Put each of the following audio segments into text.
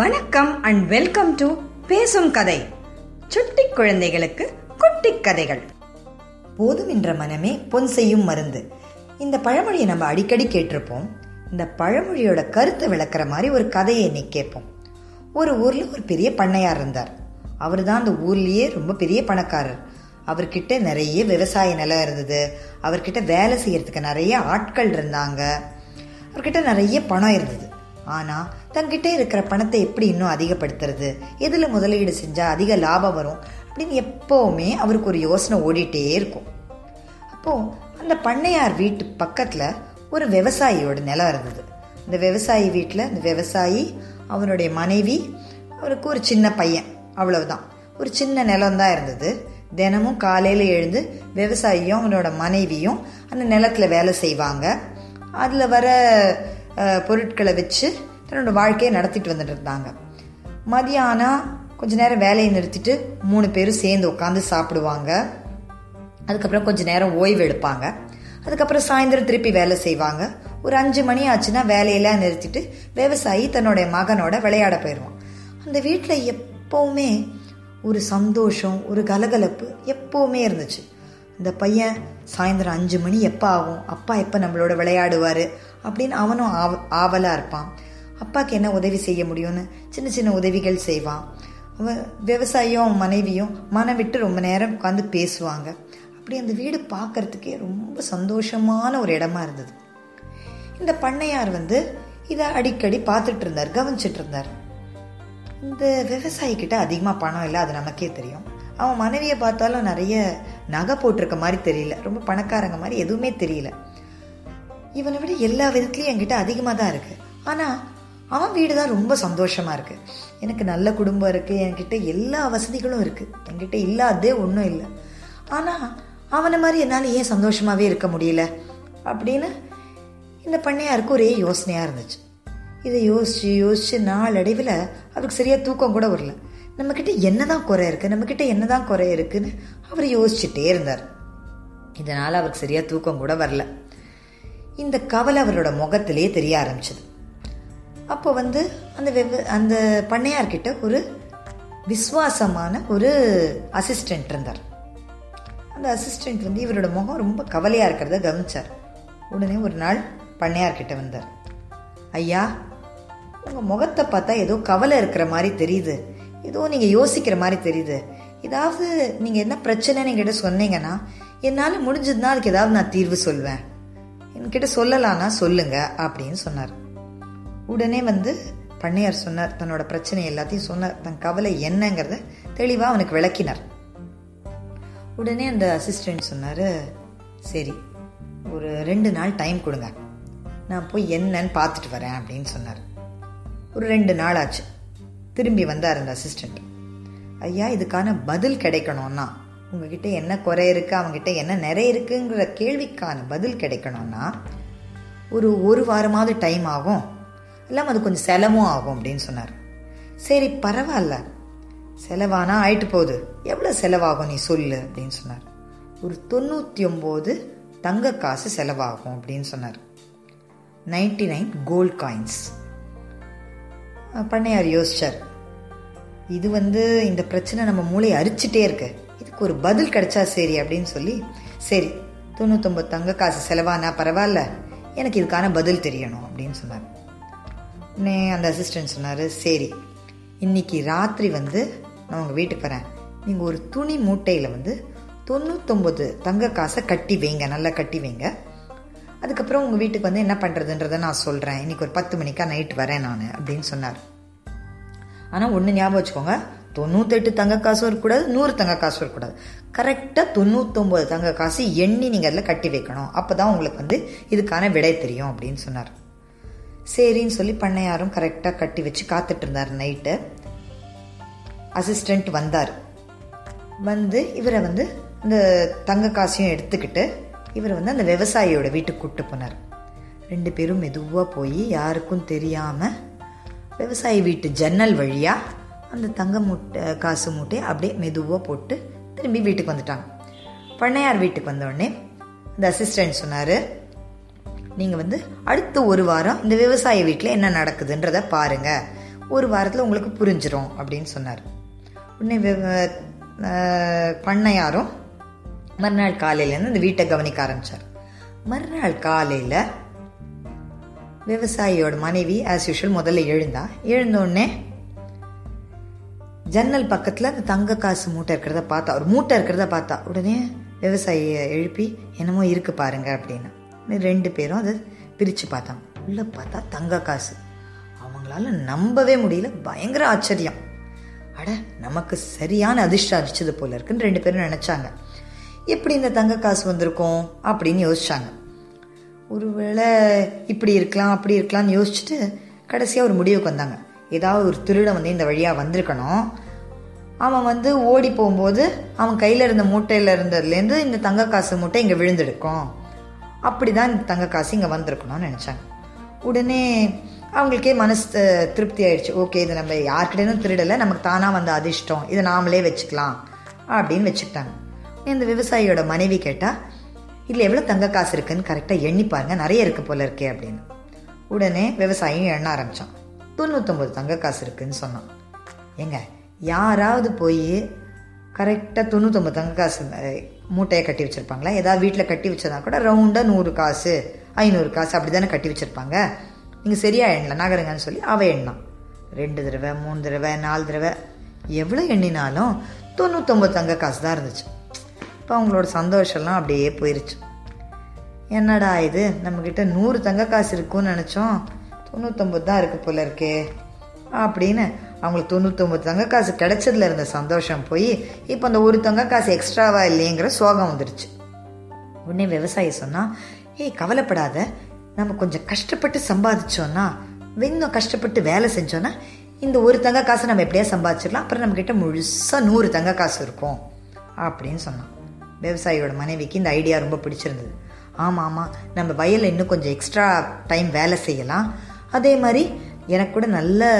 வணக்கம் and welcome to பேசும் கதை. சுட்டி குழந்தைகளுக்கு குட்டி கதைகள். போதும் என்ற மனமே பொன் செய்யும் மருந்து. இந்த பழமொழியை நம்ம அடிக்கடி கேட்டிருப்போம். இந்த பழமொழியோட கருத்தை விளக்குற மாதிரி ஒரு கதையை இன்னைக்கு கேட்போம். ஒரு ஊர்ல ஒரு பெரிய பண்ணையார் இருந்தார். அவர் தான் அந்த ஊர்லயே ரொம்ப பெரிய பணக்காரர். அவர்கிட்ட நிறைய விவசாய நிலம் இருந்தது. அவர்கிட்ட வேலை செய்யறதுக்கு நிறைய ஆட்கள் இருந்தாங்க. அவர்கிட்ட நிறைய பணம் இருந்தது. ஆனா தங்கிட்ட இருக்கிற பணத்தை எப்படி இன்னும் அதிகப்படுத்துறது? எதுல முதலீடு செஞ்சா அதிக லாபம் வரும்? அப்படின்னு எப்பவுமே அவருக்கு ஒரு யோசனை ஓடிட்டே இருக்கும். அப்போ அந்த பண்ணையார் வீட்டு பக்கத்துல ஒரு விவசாயியோட நிலம் இருந்தது. இந்த விவசாயி வீட்டில் இந்த விவசாயி அவனுடைய மனைவி அவருக்கு ஒரு சின்ன பையன் அவ்வளவுதான். ஒரு சின்ன நிலம் தான் இருந்தது. தினமும் காலையில் எழுந்து விவசாயியும் அவனோட மனைவியும் அந்த நிலத்தில் வேலை செய்வாங்க. அதில் வர பொருட்களை வச்சு தன்னோட வாழ்க்கையை நடத்திட்டு வந்துட்டு இருந்தாங்க. மதியானம் கொஞ்ச நேரம் வேலையை நிறுத்திட்டு மூணு பேரும் சேர்ந்து உட்காந்து சாப்பிடுவாங்க. அதுக்கப்புறம் கொஞ்ச நேரம் ஓய்வு எடுப்பாங்க. அதுக்கப்புறம் சாயந்தரம் திருப்பி வேலை செய்வாங்க. ஒரு அஞ்சு மணி ஆச்சுன்னா வேலையெல்லாம் நிறுத்திட்டு விவசாயி தன்னுடைய மகனோட விளையாட போயிடுவான். அந்த வீட்டில் எப்பவுமே ஒரு சந்தோஷம் ஒரு கலகலப்பு எப்பவுமே இருந்துச்சு. இந்த பையன் சாயந்தரம் அஞ்சு மணி எப்போ ஆகும்? அப்பா எப்போ நம்மளோட விளையாடுவார்? அப்படின்னு அவனும் ஆவ ஆவலாக இருப்பான். அப்பாவுக்கு என்ன உதவி செய்ய முடியும்னு சின்ன சின்ன உதவிகள் செய்வான். அவன் விவசாயியும் மனைவியும் மனம் விட்டு ரொம்ப நேரம் உட்காந்து பேசுவாங்க. அப்படி அந்த வீடு பார்க்கறதுக்கே ரொம்ப சந்தோஷமான ஒரு இடமா இருந்தது. இந்த பண்ணையார் வந்து இதை அடிக்கடி பார்த்துட்டு இருந்தார் கவனிச்சிட்டு இருந்தார். இந்த விவசாயிக்கிட்ட அதிகமாக பணம் இல்லை அது நமக்கே தெரியும். அவன் மனைவியை பார்த்தாலும் நிறைய நகை போட்டிருக்க மாதிரி தெரியல. ரொம்ப பணக்காரங்க மாதிரி எதுவுமே தெரியல. இவனை விட எல்லா விதத்துலையும் என்கிட்ட அதிகமாக தான் இருக்குது ஆனால் அவன் வீடு தான் ரொம்ப சந்தோஷமாக இருக்குது எனக்கு நல்ல குடும்பம் இருக்குது என்கிட்ட எல்லா வசதிகளும் இருக்குது என்கிட்ட இல்லாததே ஒன்றும் இல்லை. ஆனால் அவனை மாதிரி என்னால் ஏன் சந்தோஷமாகவே இருக்க முடியல? அப்படின்னு இந்த பண்ணையாருக்கு ஒரே யோசனையாக இருந்துச்சு. இதை யோசிச்சு யோசிச்சு நாளடைவில் அவருக்கு சரியாக தூக்கம் கூட வரல. நம்மக்கிட்ட என்ன என்னதான் குறை இருக்குது நம்மக்கிட்ட என்ன என்னதான் குறை இருக்குதுன்னு அவர் யோசிச்சுட்டே இருந்தார். இதனால் அவருக்கு சரியாக தூக்கம் கூட வரல. இந்த கவலை அவரோட முகத்திலே தெரிய ஆரம்பிச்சது. அப்போ வந்து அந்த வெவ் அந்த பண்ணையார்கிட்ட ஒரு விசுவாசமான ஒரு அசிஸ்டண்ட் இருந்தார். அந்த அசிஸ்டண்ட் வந்து இவரோட முகம் ரொம்ப கவலையாக இருக்கிறத கவனிச்சார். உடனே ஒரு நாள் பண்ணையார்கிட்ட வந்தார். ஐயா உங்கள் முகத்தை பார்த்தா ஏதோ கவலை இருக்கிற மாதிரி தெரியுது. ஏதோ நீங்கள் யோசிக்கிற மாதிரி தெரியுது. ஏதாவது நீங்கள் என்ன பிரச்சனைன்னு என்கிட்ட சொன்னீங்கன்னா என்னால் முடிஞ்சதுன்னா அதுக்கு ஏதாவது நான் தீர்வு சொல்வேன். என்கிட்ட சொல்லலாம்னா சொல்லுங்க அப்படின்னு சொன்னார். உடனே வந்து பண்ணையார் சொன்னார் தன்னோட பிரச்சனை எல்லாத்தையும் சொன்னார் தன் கவலை என்னங்கிறத தெளிவா அவனுக்கு விளக்கினார். உடனே அந்த அசிஸ்டன்ட் சொன்னார் சரி ஒரு ரெண்டு நாள் டைம் கொடுங்க. நான் போய் என்னன்னு பார்த்துட்டு வரேன் அப்படின்னு சொன்னார். ஒரு ரெண்டு நாள் ஆச்சு. திரும்பி வந்தார் அந்த அசிஸ்டண்ட் ஐயா இதுக்கான பதில் கிடைக்கணும்னா உங்ககிட்ட என்ன குறை இருக்குது அவங்ககிட்ட என்ன நிறைய இருக்குங்கிற கேள்விக்கான பதில் கிடைக்கணும்னா ஒரு ஒரு வாரமாவது டைம் ஆகும். இல்லாமல் அது கொஞ்சம் செலவும் ஆகும் அப்படின்னு சொன்னார். சரி பரவாயில்ல. செலவானா ஆயிட்டு போகுது. எவ்வளோ செலவாகும் நீ சொல்லு அப்படின்னு சொன்னார். ஒரு தொண்ணூற்றி ஒம்பது தங்க காசு செலவாகும் அப்படின்னு சொன்னார். நைன்டி நைன் கோல்ட் காயின்ஸ் பண்ணையார் யோசிச்சார். இது வந்து இந்த பிரச்சனை நம்ம மூளையை அரிச்சிட்டே இருக்கு. ஒரு பதில் கிடைச்சா சரி அப்படின்னு சொல்லி சரி தொண்ணூத்தொம்பது தங்க காசு செலவானா பரவாயில்ல எனக்கு இதுக்கான பதில் தெரியணும் அப்படின்னு சொன்னார். உடனே அந்த அசிஸ்டன்ட் சொன்னார் சரி இன்னைக்கு ராத்திரி வந்து நான் உங்கள் வீட்டுக்கு வரேன். நீங்கள் ஒரு துணி மூட்டையில் வந்து தொண்ணூத்தொம்பது தங்க காசை கட்டி வைங்க நல்லா கட்டி வைங்க. அதுக்கப்புறம் உங்கள் வீட்டுக்கு வந்து என்ன பண்ணுறதுன்றதை நான் சொல்கிறேன் இன்னைக்கு ஒரு பத்து மணிக்கா நைட் வரேன் நான் அப்படின்னு சொன்னார். ஆனால் ஒன்று ஞாபகம் வச்சுக்கோங்க தொண்ணூத்தெட்டு தங்க காசும் இருக்கக்கூடாது நூறு தங்க காசும் இருக்கக்கூடாது. கரெக்டாக தொண்ணூத்தொம்பது தங்க காசு எண்ணி நீங்கள் அதில் கட்டி வைக்கணும். அப்போ தான் உங்களுக்கு வந்து இதுக்கான விடை தெரியும் அப்படின்னு சொன்னார். சரின்னு சொல்லி பண்ணையாரும் கரெக்டாக கட்டி வச்சு காத்துட்டு இருந்தார் நைட்டு அசிஸ்டண்ட் வந்தார். வந்து இவரை வந்து இந்த தங்க காசையும் எடுத்துக்கிட்டு இவர் வந்து அந்த விவசாயியோட வீட்டுக்கு கூப்பிட்டு போனார். ரெண்டு பேரும் மெதுவாக போய் யாருக்கும் தெரியாமல் விவசாயி வீட்டு ஜன்னல் வழியாக அந்த தங்க மூட்டை காசு மூட்டையை அப்படியே மெதுவாக போட்டு திரும்பி வீட்டுக்கு வந்துட்டாங்க. பண்ணையார் வீட்டுக்கு வந்தோடனே அந்த அசிஸ்டன்ட் சொன்னார் நீங்கள் வந்து அடுத்த ஒரு வாரம் இந்த விவசாய வீட்டில் என்ன நடக்குதுன்றத பாருங்க. ஒரு வாரத்தில் உங்களுக்கு புரிஞ்சிடும் அப்படின்னு சொன்னார். உடனே பண்ணையாரும் மறுநாள் காலையிலேருந்து இந்த வீட்டை கவனிக்க ஆரம்பிச்சார். மறுநாள் காலையில் விவசாயியோட மனைவி ஆஸ் யூஷுவல் முதல்ல எழுந்தா. எழுந்தோடனே ஜன்னல் பக்கத்தில் அந்த தங்க காசு மூட்டை இருக்கிறத பார்த்தா ஒரு மூட்டை இருக்கிறத பார்த்தா உடனே விவசாயியை எழுப்பி என்னமோ இருக்கு பாருங்க அப்படின்னு. ரெண்டு பேரும் அதை பிரித்து பார்த்தாங்க. உள்ளே பார்த்தா தங்க காசு. அவங்களால நம்பவே முடியல. பயங்கர ஆச்சரியம். அட நமக்கு சரியான அதிர்ஷ்டம் அடிச்சது போல இருக்குன்னு ரெண்டு பேரும் நினைச்சாங்க. எப்படி இந்த தங்க காசு வந்திருக்கும் அப்படின்னு யோசிச்சாங்க. ஒருவேளை இப்படி இருக்கலாம் அப்படி இருக்கலாம்னு யோசிச்சுட்டு கடைசியாக ஒரு முடிவுக்கு வந்தாங்க. ஏதாவது ஒரு திருடன் வந்து இந்த வழியாக வந்திருக்கணும். அவன் வந்து ஓடி போகும்போது அவன் கையில் இருந்த மூட்டையில் இருந்ததுலேருந்து இந்த தங்க காசு மூட்டை இங்கே விழுந்திருக்கும். அப்படி தான் இந்த தங்க காசு இங்கே வந்திருக்கணும்னு நினச்சாங்க. உடனே அவங்களுக்கே மனசு திருப்தி ஆயிடுச்சு. ஓகே இது நம்ம யார்கிட்டேயும் திருடலை நமக்கு தானாக வந்த அதிர்ஷ்டம். இதை நாமளே வச்சுக்கலாம் அப்படின்னு வச்சுக்கிட்டாங்க. இந்த விவசாயியோட மனைவி கேட்டால் இதில் எவ்வளோ தங்க காசு இருக்குன்னு கரெக்டாக எண்ணி பாருங்கள் நிறைய இருக்கு போல இருக்கே அப்படின்னு. உடனே விவசாயியும் எண்ண ஆரம்பித்தான் தொண்ணூத்தொம்பது தங்க காசு இருக்குன்னு சொன்னான். ஏங்க யாராவது போய் கரெக்டாக தொண்ணூத்தொம்பது தங்க காசு மூட்டையை கட்டி வச்சிருப்பாங்களா? ஏதாவது வீட்டில் கட்டி வச்சதா கூட ரவுண்டாக நூறு காசு ஐநூறு காசு அப்படி தானே கட்டி வச்சுருப்பாங்க. நீங்கள் சரியாக எண்ணல நகருங்கன்னு சொல்லி அவ எண்ணான் ரெண்டு தடவை மூணு தடவை நாலு தடவை எவ்வளோ எண்ணினாலும் தொண்ணூத்தொம்பது தங்க காசு தான் இருந்துச்சு. இப்போ அவங்களோட சந்தோஷம்லாம் அப்படியே போயிருச்சு. என்னடா இது? நம்மக்கிட்ட நூறு தங்க காசு இருக்கும்னு நினச்சோம். தொண்ணூத்தொம்பது தான் இருக்கு போல இருக்கே. அப்படின்னு அவங்களுக்கு தொண்ணூத்தொம்பது தங்க காசு கிடைச்சதுல இருந்த சந்தோஷம் போய் இப்போ அந்த ஒரு தங்க காசு எக்ஸ்ட்ராவா இல்லைங்கிற சோகம் வந்துருச்சு. உடனே விவசாயி சொன்னா ஏய் கவலைப்படாத. நம்ம கொஞ்சம் கஷ்டப்பட்டு சம்பாதிச்சோன்னா இன்னும் கஷ்டப்பட்டு வேலை செஞ்சோன்னா இந்த ஒரு தங்க காசை நம்ம எப்படியா சம்பாதிச்சிடலாம்? அப்புறம் நம்ம கிட்ட முழுசா நூறு தங்க காசு இருக்கும். அப்படின்னு சொன்னான். விவசாயியோட மனைவிக்கு இந்த ஐடியா ரொம்ப பிடிச்சிருந்தது. ஆமாம் ஆமாம் நம்ம வயலில் இன்னும் கொஞ்சம் எக்ஸ்ட்ரா டைம் வேலை செய்யலாம். அதே மாதிரி எனக்கு கூட நல்ல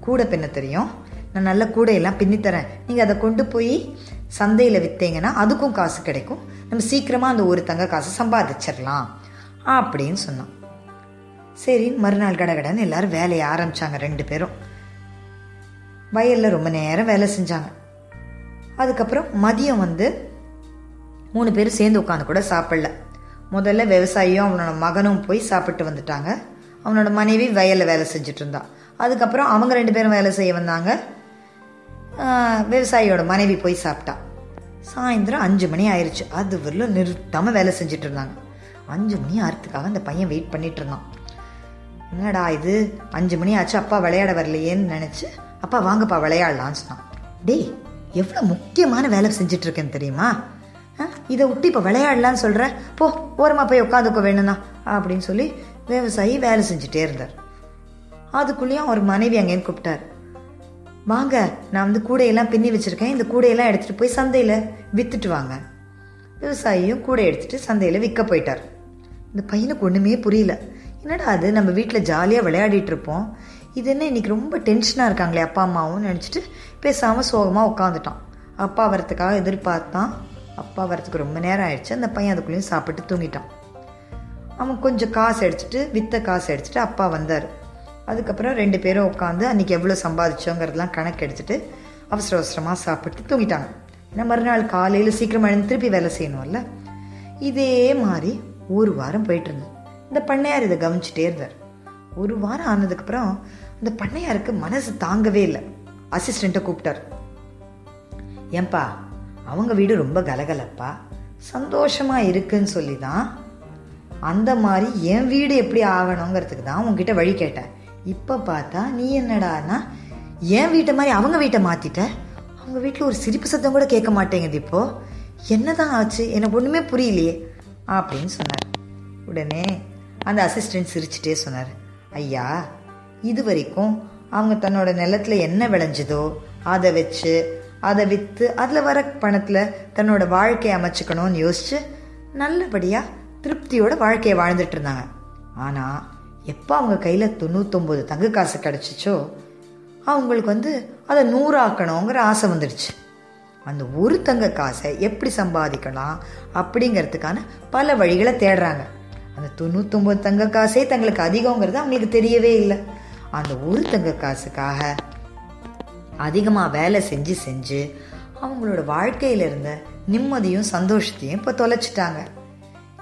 கூடை பின்ன தெரியும். நான் நல்ல கூடையெல்லாம் பின்னித்தரேன் நீங்கள் அதை கொண்டு போய் சந்தையில் விற்றீங்கன்னா அதுக்கும் காசு கிடைக்கும். நம்ம சீக்கிரமாக அந்த ஒரு தங்க காசு சம்பாதிச்சிடலாம் அப்படின்னு சொன்னான். சரி மறுநாள் கடகடன்னு எல்லாரும் வேலையை ஆரம்பிச்சாங்க ரெண்டு பேரும். வயலில் ரொம்ப நேரம் வேலை செஞ்சாங்க. அதுக்கப்புறம் மதியம் வந்து மூணு பேரும் சேர்ந்து உட்காந்து கூட சாப்பிடல. முதல்ல விவசாயியும் அவனோட மகனும் போய் சாப்பிட்டு வந்துட்டாங்க. அவனோட மனைவி வயலில் வேலை செஞ்சுட்டு இருந்தா அதுக்கப்புறம் அவங்க ரெண்டு பேரும் வேலை செய்ய வந்தாங்க. விவசாயியோட மனைவி போய் சாப்பிட்டா. சாயந்தரம் அஞ்சு மணி ஆயிடுச்சு அது வரலும் நிறுத்தாமல் வேலை செஞ்சுட்டு இருந்தாங்க அஞ்சு மணி ஆறதுக்காக அந்த பையன் வெயிட் பண்ணிட்டு இருந்தான் என்னடா இது? அஞ்சு மணி ஆச்சு அப்பா விளையாட வரலையேன்னு நினச்சி அப்பா வாங்கப்பா விளையாடலான்னு சொன்னான். டேய் எவ்வளோ முக்கியமான வேலை செஞ்சுட்டு இருக்கேன்னு தெரியுமா இதை விட்டு இப்போ விளையாடலான்னு சொல்கிற போ ஓரமாக போய் உட்காந்துக்கோ வேணும்னா அப்படின்னு சொல்லி விவசாயி வேலை செஞ்சுட்டே இருந்தார். அதுக்குள்ளேயும் அவர் மனைவி அங்கேயும் கூப்பிட்டார். வாங்க நான் வந்து கூடையெல்லாம் பின்னி வச்சுருக்கேன். இந்த கூடையெல்லாம் எடுத்துகிட்டு போய் சந்தையில் விற்றுட்டு வாங்க. விவசாயியும் கூடை எடுத்துகிட்டு சந்தையில் விற்க போயிட்டார். இந்த பையனுக்கு ஒன்றுமே புரியல. என்னடா அது? நம்ம வீட்டில் ஜாலியாக விளையாடிட்டு இருப்போம். இது என்ன இன்றைக்கி ரொம்ப டென்ஷனாக இருக்காங்களே அப்பா அம்மாவும்? நினச்சிட்டு பேசாமல் சோகமாக உட்காந்துட்டான் அப்பா வரத்துக்காக எதிர்பார்த்தான். அப்பா வரத்துக்கு ரொம்ப நேரம் ஆயிடுச்சு. அந்த பையன் அதுக்குள்ளேயும் சாப்பிட்டு தூங்கிட்டான். அவன் கொஞ்சம் காசு எடுத்துட்டு வித்த காசு எடுத்துட்டு அப்பா வந்தார். அதுக்கப்புறம் ரெண்டு பேரும் உட்காந்து அன்றைக்கி எவ்வளோ சம்பாதிச்சோங்கிறதெல்லாம் கணக்கு எடுத்துட்டு அவசர அவசரமாக சாப்பிட்டு தூங்கிட்டாங்க. ஏன்னா மறுநாள் காலையில் சீக்கிரம் எழுந்து திருப்பி வேலை செய்யணும்ல. இதே மாதிரி ஒரு வாரம் போயிட்டு இருந்தது. இந்த பண்ணையார் இதை கவனிச்சுட்டே இருந்தார். ஒரு வாரம் ஆனதுக்கப்புறம் அந்த பண்ணையாருக்கு மனசு தாங்கவே இல்லை. அசிஸ்டண்ட்டை கூப்பிட்டார். ஏன்பா அவங்க வீடு ரொம்ப கலகலப்பா. சந்தோஷமாக இருக்குன்னு சொல்லி தான் அந்த மாதிரி என் வீடு எப்படி ஆகணுங்கிறதுக்கு தான் உங்ககிட்ட வழி கேட்டேன். இப்போ பார்த்தா நீ என்னடானா என் வீட்டை மாதிரி அவங்க வீட்டை மாற்றிட்ட அவங்க வீட்டில் ஒரு சிரிப்பு சத்தம் கூட கேட்க மாட்டேங்குது இப்போ. என்னதான் ஆச்சு? எனக்கு ஒன்றுமே புரியலையே அப்படின்னு சொன்னார். உடனே அந்த அசிஸ்டன்ட் சிரிச்சுட்டே சொன்னார். ஐயா இது வரைக்கும் அவங்க தன்னோட நிலத்துல என்ன விளைஞ்சதோ அதை வச்சு அதை விற்று அதில் வர பணத்தில் தன்னோட வாழ்க்கையை அமைச்சுக்கணும்னு யோசிச்சு நல்லபடியாக திருப்தியோட வாழ்க்கையை வாழ்ந்துட்டு இருந்தாங்க ஆனால் எப்போ அவங்க கையில் தொண்ணூத்தொம்பது தங்க காசு கிடச்சிச்சோ அவங்களுக்கு வந்து அதை நூறாக்கணுங்கிற ஆசை வந்துடுச்சு. அந்த ஒரு தங்க காசை எப்படி சம்பாதிக்கலாம் அப்படிங்கிறதுக்கான பல வழிகளை தேடுறாங்க. அந்த தொண்ணூத்தொம்பது தங்க காசே தங்களுக்கு அதிகங்கிறது அவங்களுக்கு தெரியவே இல்லை. அந்த ஒரு தங்க காசுக்காக அதிகமாக வேலை செஞ்சு செஞ்சு அவங்களோட வாழ்க்கையில இருந்த நிம்மதியும் சந்தோஷத்தையும் இப்போ தொலைச்சிட்டாங்க.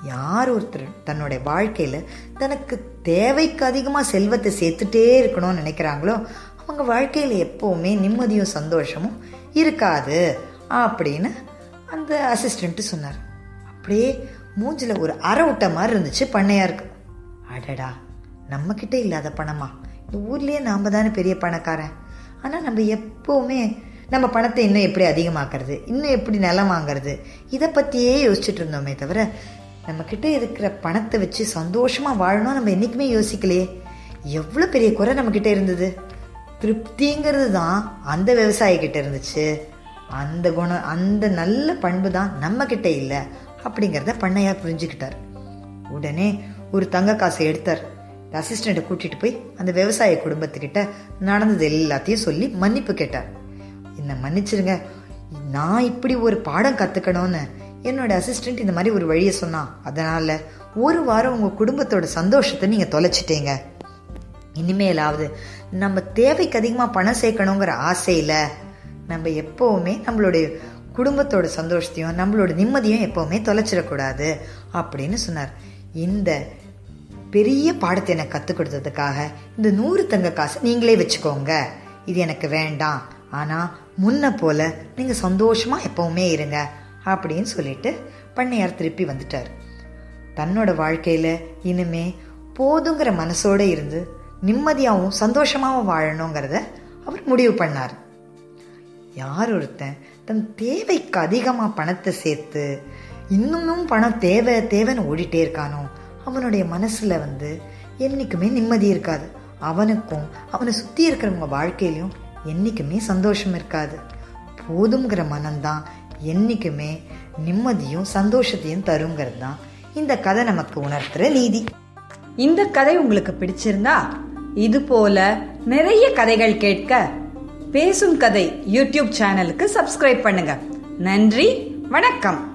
யார் ஒருத்தர் தன்னுடைய வாழ்க்கையில் தனக்கு தேவைக்கு அதிகமாக செல்வத்தை சேர்த்துட்டே இருக்கணும்னு நினைக்கிறாங்களோ அவங்க வாழ்க்கையில் எப்போவுமே நிம்மதியும் சந்தோஷமும் இருக்காது அப்படின்னு அந்த அசிஸ்டண்ட்டு சொன்னார். அப்படியே மூஞ்சில் ஒரு அரை விட்ட மாதிரி இருந்துச்சு பண்ணையாருக்கு. அடடா நம்மக்கிட்ட இல்லாத பணமா? இந்த ஊர்லேயே நாம் தானே பெரிய பணக்காரன். ஆனால் நம்ம எப்போவுமே நம்ம பணத்தை இன்னும் எப்படி அதிகமாக்குறது? இன்னும் எப்படி நிலம் வாங்குறது? இதை பற்றியே யோசிச்சுட்டு இருந்தோமே தவிர நம்மக்கிட்ட இருக்கிற பணத்தை வச்சு சந்தோஷமாக வாழணும் நம்ம என்றைக்குமே யோசிக்கலையே. எவ்வளோ பெரிய குறை நம்மக்கிட்ட இருந்தது? திருப்திங்கிறது தான் அந்த விவசாயிக்கிட்ட இருந்துச்சு. அந்த குணம் அந்த நல்ல பண்பு தான் நம்மக்கிட்ட இல்லை அப்படிங்கிறத பண்ணையாக புரிஞ்சுக்கிட்டார். உடனே ஒரு தங்க காசை எடுத்தார். அசிஸ்டண்ட்டை கூட்டிகிட்டு போய் அந்த விவசாய குடும்பத்துக்கிட்ட நடந்தது எல்லாத்தையும் சொல்லி மன்னிப்பு கேட்டார். என்னை மன்னிச்சிருங்க நான் இப்படி ஒரு பாடம் கற்றுக்கணும்னு என்னோட அசிஸ்டன்ட் இந்த மாதிரி ஒரு வழியை சொன்னான் அதனால ஒரு வாரம் உங்க குடும்பத்தோட சந்தோஷத்தை நீங்க தொலைச்சிட்டீங்க. இனிமேலாவது நம்ம தேவைக்கு அதிகமாக பணம் சேர்க்கணுங்கிற ஆசையில் நம்ம எப்போவுமே நம்மளுடைய குடும்பத்தோட சந்தோஷத்தையும் நம்மளோட நிம்மதியும் எப்போவுமே தொலைச்சிடக்கூடாது அப்படின்னு சொன்னார். இந்த பெரிய பாடத்தை எனக்கு கற்றுக் கொடுத்ததுக்காக இந்த நூறு தங்க காசு நீங்களே வச்சுக்கோங்க. இது எனக்கு வேண்டாம். ஆனால் முன்ன போல நீங்கள் சந்தோஷமாக எப்போவுமே இருங்க. அப்படின்னு சொல்லிட்டு பண்ணையார் திருப்பி வந்துட்டார். தன்னோட வாழ்க்கையில இனிமே போதுங்கிற மனசோட இருந்து நிம்மதியாகவும் சந்தோஷமாகவும் வாழணுங்கிறத அவர் முடிவு பண்ணார். யார் ஒருத்தன் தன் தேவைக்கு அதிகமாக பணத்தை சேர்த்து இன்னமும் பணம் தேவை தேவைன்னு ஓடிட்டே இருக்கானோ அவனுடைய மனசுல வந்து என்னைக்குமே நிம்மதி இருக்காது. அவனுக்கும் அவனை சுற்றி இருக்கிறவங்க வாழ்க்கையிலையும் என்னைக்குமே சந்தோஷம் இருக்காது. போதுங்கிற மனம்தான் என்றைக்குமே நிம்மதியும் சந்தோஷத்தையும் தருங்கிறது தான் இந்த கதை நமக்கு உணர்த்துற நீதி. இந்த கதை உங்களுக்கு பிடிச்சிருந்தா இது போல நிறைய கதைகள் கேட்க பேசும் கதை யூடியூப் சேனலுக்கு சப்ஸ்கிரைப் பண்ணுங்க. நன்றி வணக்கம்.